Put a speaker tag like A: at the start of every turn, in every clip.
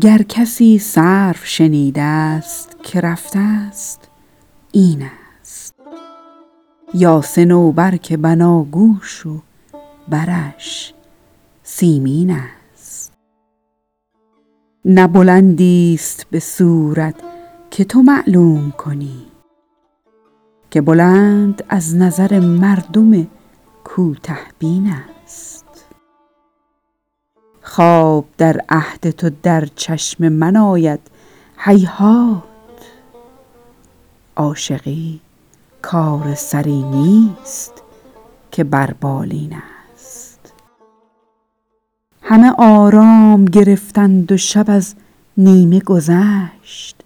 A: گر کسی سرو شنیده ست که رفته ست این است. یا صنوبر که بناگوش و برش سیمین است. نه بلندی ست به صورت که تو معلوم کنی که بلند از نظر مردم کوته بین است. خواب در عهد تو در چشم من آید. هیهات. عاشقی کار سری نیست که بر بالین است. همه آرام گرفتند و شب از نیمه گذشت.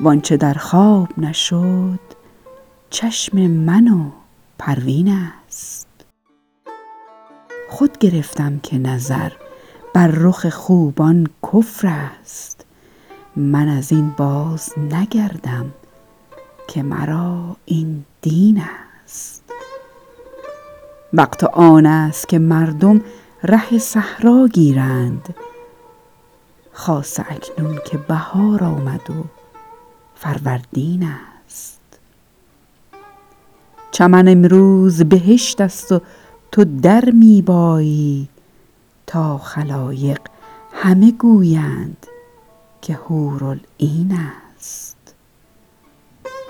A: وآنچه در خواب نشد چشم من و پروین است. خود گرفتم که نظر بر رخ خوبان کفر است. من از این باز نگردم که مرا این دین است. وقت آن است که مردم ره صحرا گیرند. خاصه اکنون که بهار آمد و فروردین است. چمن امروز بهشت است و تو در می بایی تا خلایق همه گویند که حورالعین است.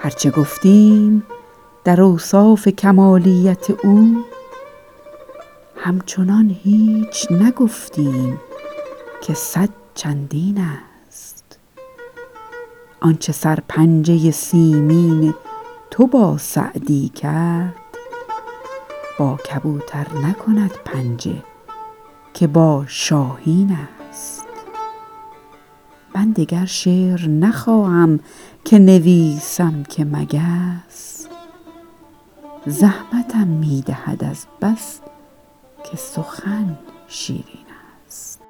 A: هر چه گفتیم در اوصاف کمالیت او همچنان هیچ نگفتیم که صد چندین است. آنچه سرپنجه سیمین تو با سعدی کرد با کبوتر نکند پنجه که با شاهین است. من دگر شعر نخواهم که نویسم که مگس. زحمتم می دهد از بس که سخن شیرین است.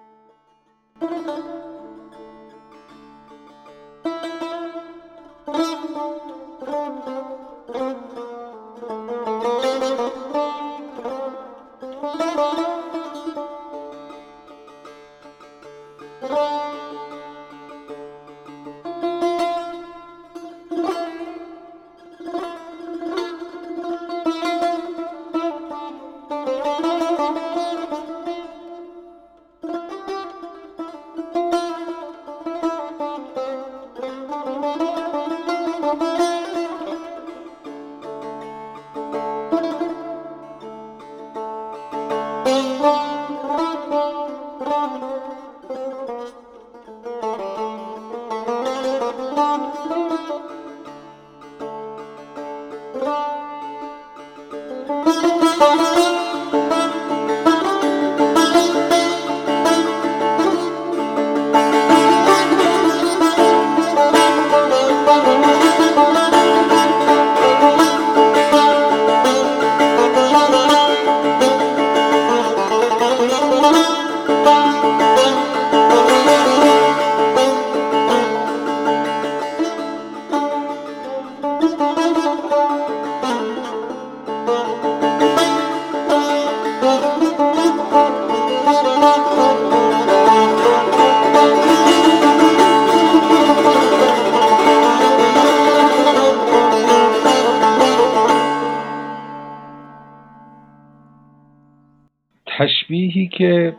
B: تشبیهی که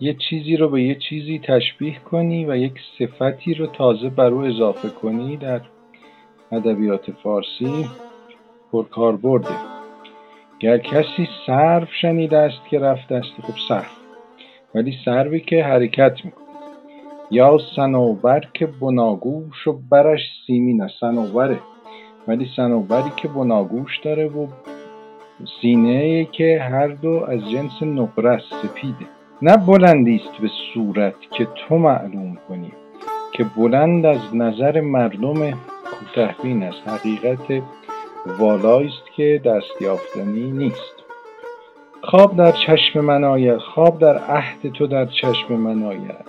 B: یه چیزی رو به یه چیزی تشبیه کنی و یک صفتی رو تازه بر او اضافه کنی در ادبیات فارسی پرکار برده گر کسی سرو شنیده است که رفته است خب سرو ولی سروی که حرکت می‌کنه. یا صنوبر که بناگوش و برش سیمین است. صنوبره. ولی صنوبری که بناگوش داره و سینه که هر دو از جنس نقره سپیده نه بلندی است به صورت که تو معلوم کنی که بلند از نظر مردم کوتهبین است. حقیقت والایی است که دستیافتنی نیست. خواب در چشم من آید خواب در عهد تو در چشم من آید.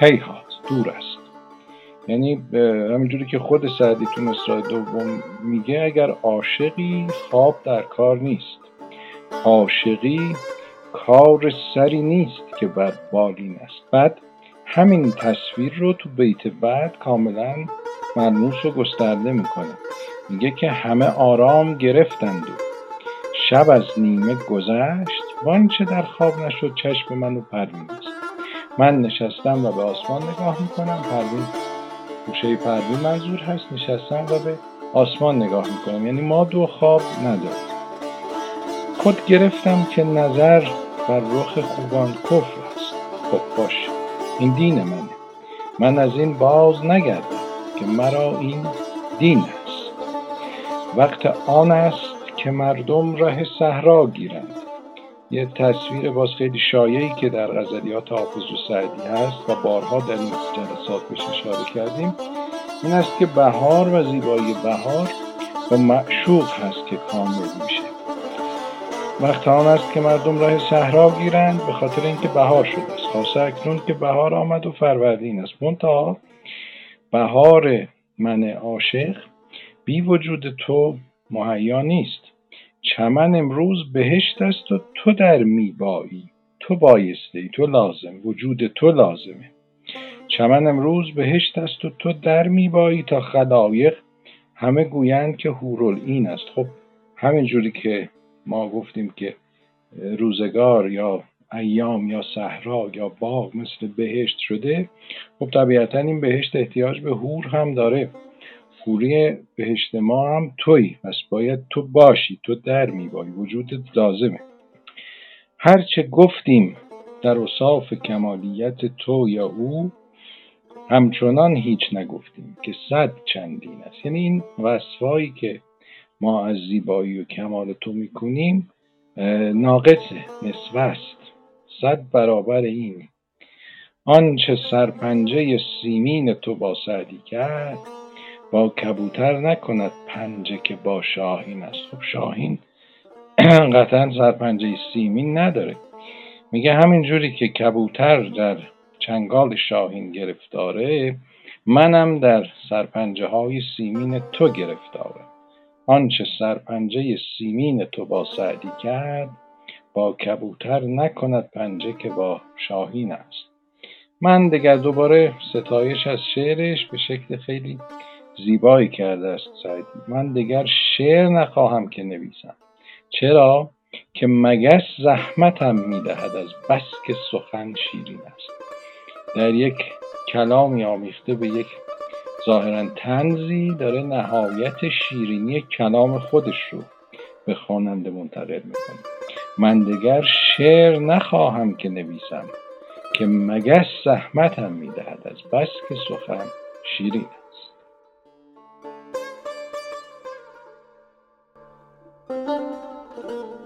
B: هیهات دور است یعنی همینجوری که خود سعدی تو مصرع دوم میگه اگر عاشقی خواب در کار نیست. عاشقی کار سری نیست که بر بالین است. بعد همین تصویر رو تو بیت بعد کاملا ملموس و گسترده می‌کنه. میگه که همه آرام گرفتند و شب از نیمه گذشت. وانچه در خواب نشد چشم منو پروین است. من نشستم و به آسمان نگاه می‌کنم پروین گوشه پروین منظور هست نشستم و به آسمان نگاه می‌کنم. یعنی ما دو خواب نداریم خود گرفتم که نظر بر رخ خوبان کفر است. خب باش این دین منه. من از این باز نگردم که مرا این دین است. وقت آن است که مردم ره صحرا گیرند. یه تصویر باز خیلی شایعی که در غزلیات حافظ و سعدی هست و بارها در این جلسات بهش اشاره کردیم. این است که بهار و زیبایی بهار با معشوق هست که کامل میشه. وقت آن است که مردم راه صحرا گیرند به خاطر اینکه بهار شده است. خاصه اکنون که بهار آمد و فروردین است. منتها بهار من عاشق بی وجود تو مهیا نیست. چمن امروز بهشت است و تو در میبایی. تو بایسته تو لازم وجود تو لازمه. چمن امروز بهشت است و تو در میبایی تا خلایق. همه گویند که این است. خب همین جوری که ما گفتیم که روزگار یا ایام یا صحرا یا باغ مثل بهشت شده خب طبیعتا این بهشت احتیاج به هور هم داره. خوری بهشت ما هم تویی. پس باید تو باشی تو در میبایی وجودت لازمه. هرچه گفتیم در اصاف کمالیت تو یا او همچنان هیچ نگفتیم که صد چندین است. یعنی این وصفایی که ما از زیبایی و کمال تو می‌کنیم ناقصه نصف است. صد برابر این. آنچه سرپنجه سیمین تو با سعدی کرد با کبوتر نکند پنجه که با شاهین است. خب شاهین قطعا سرپنجه سیمین نداره. میگه همین جوری که کبوتر در چنگال شاهین گرفتاره منم در سرپنجه های سیمین تو گرفتاره آنچه سرپنجه سیمین تو با سعدی کرد با کبوتر نکند پنجه که با شاهین است. من دیگر دوباره ستایش از شعرش به شکل خیلی زیبایی کرده است سعدی من دیگر شعر نخواهم که نویسم. چرا؟ که مگس زحمتم می‌دهد از بس که سخن شیرین است. در یک کلامی آمیخته به یک ظاهرا تنزی داره نهایت شیرینی کلام خودش رو به خواننده منتقل می‌کنه. من دیگر شعر نخواهم که نویسم که مگس زحمتم می‌دهد از بس که سخن شیرین است. Thank you.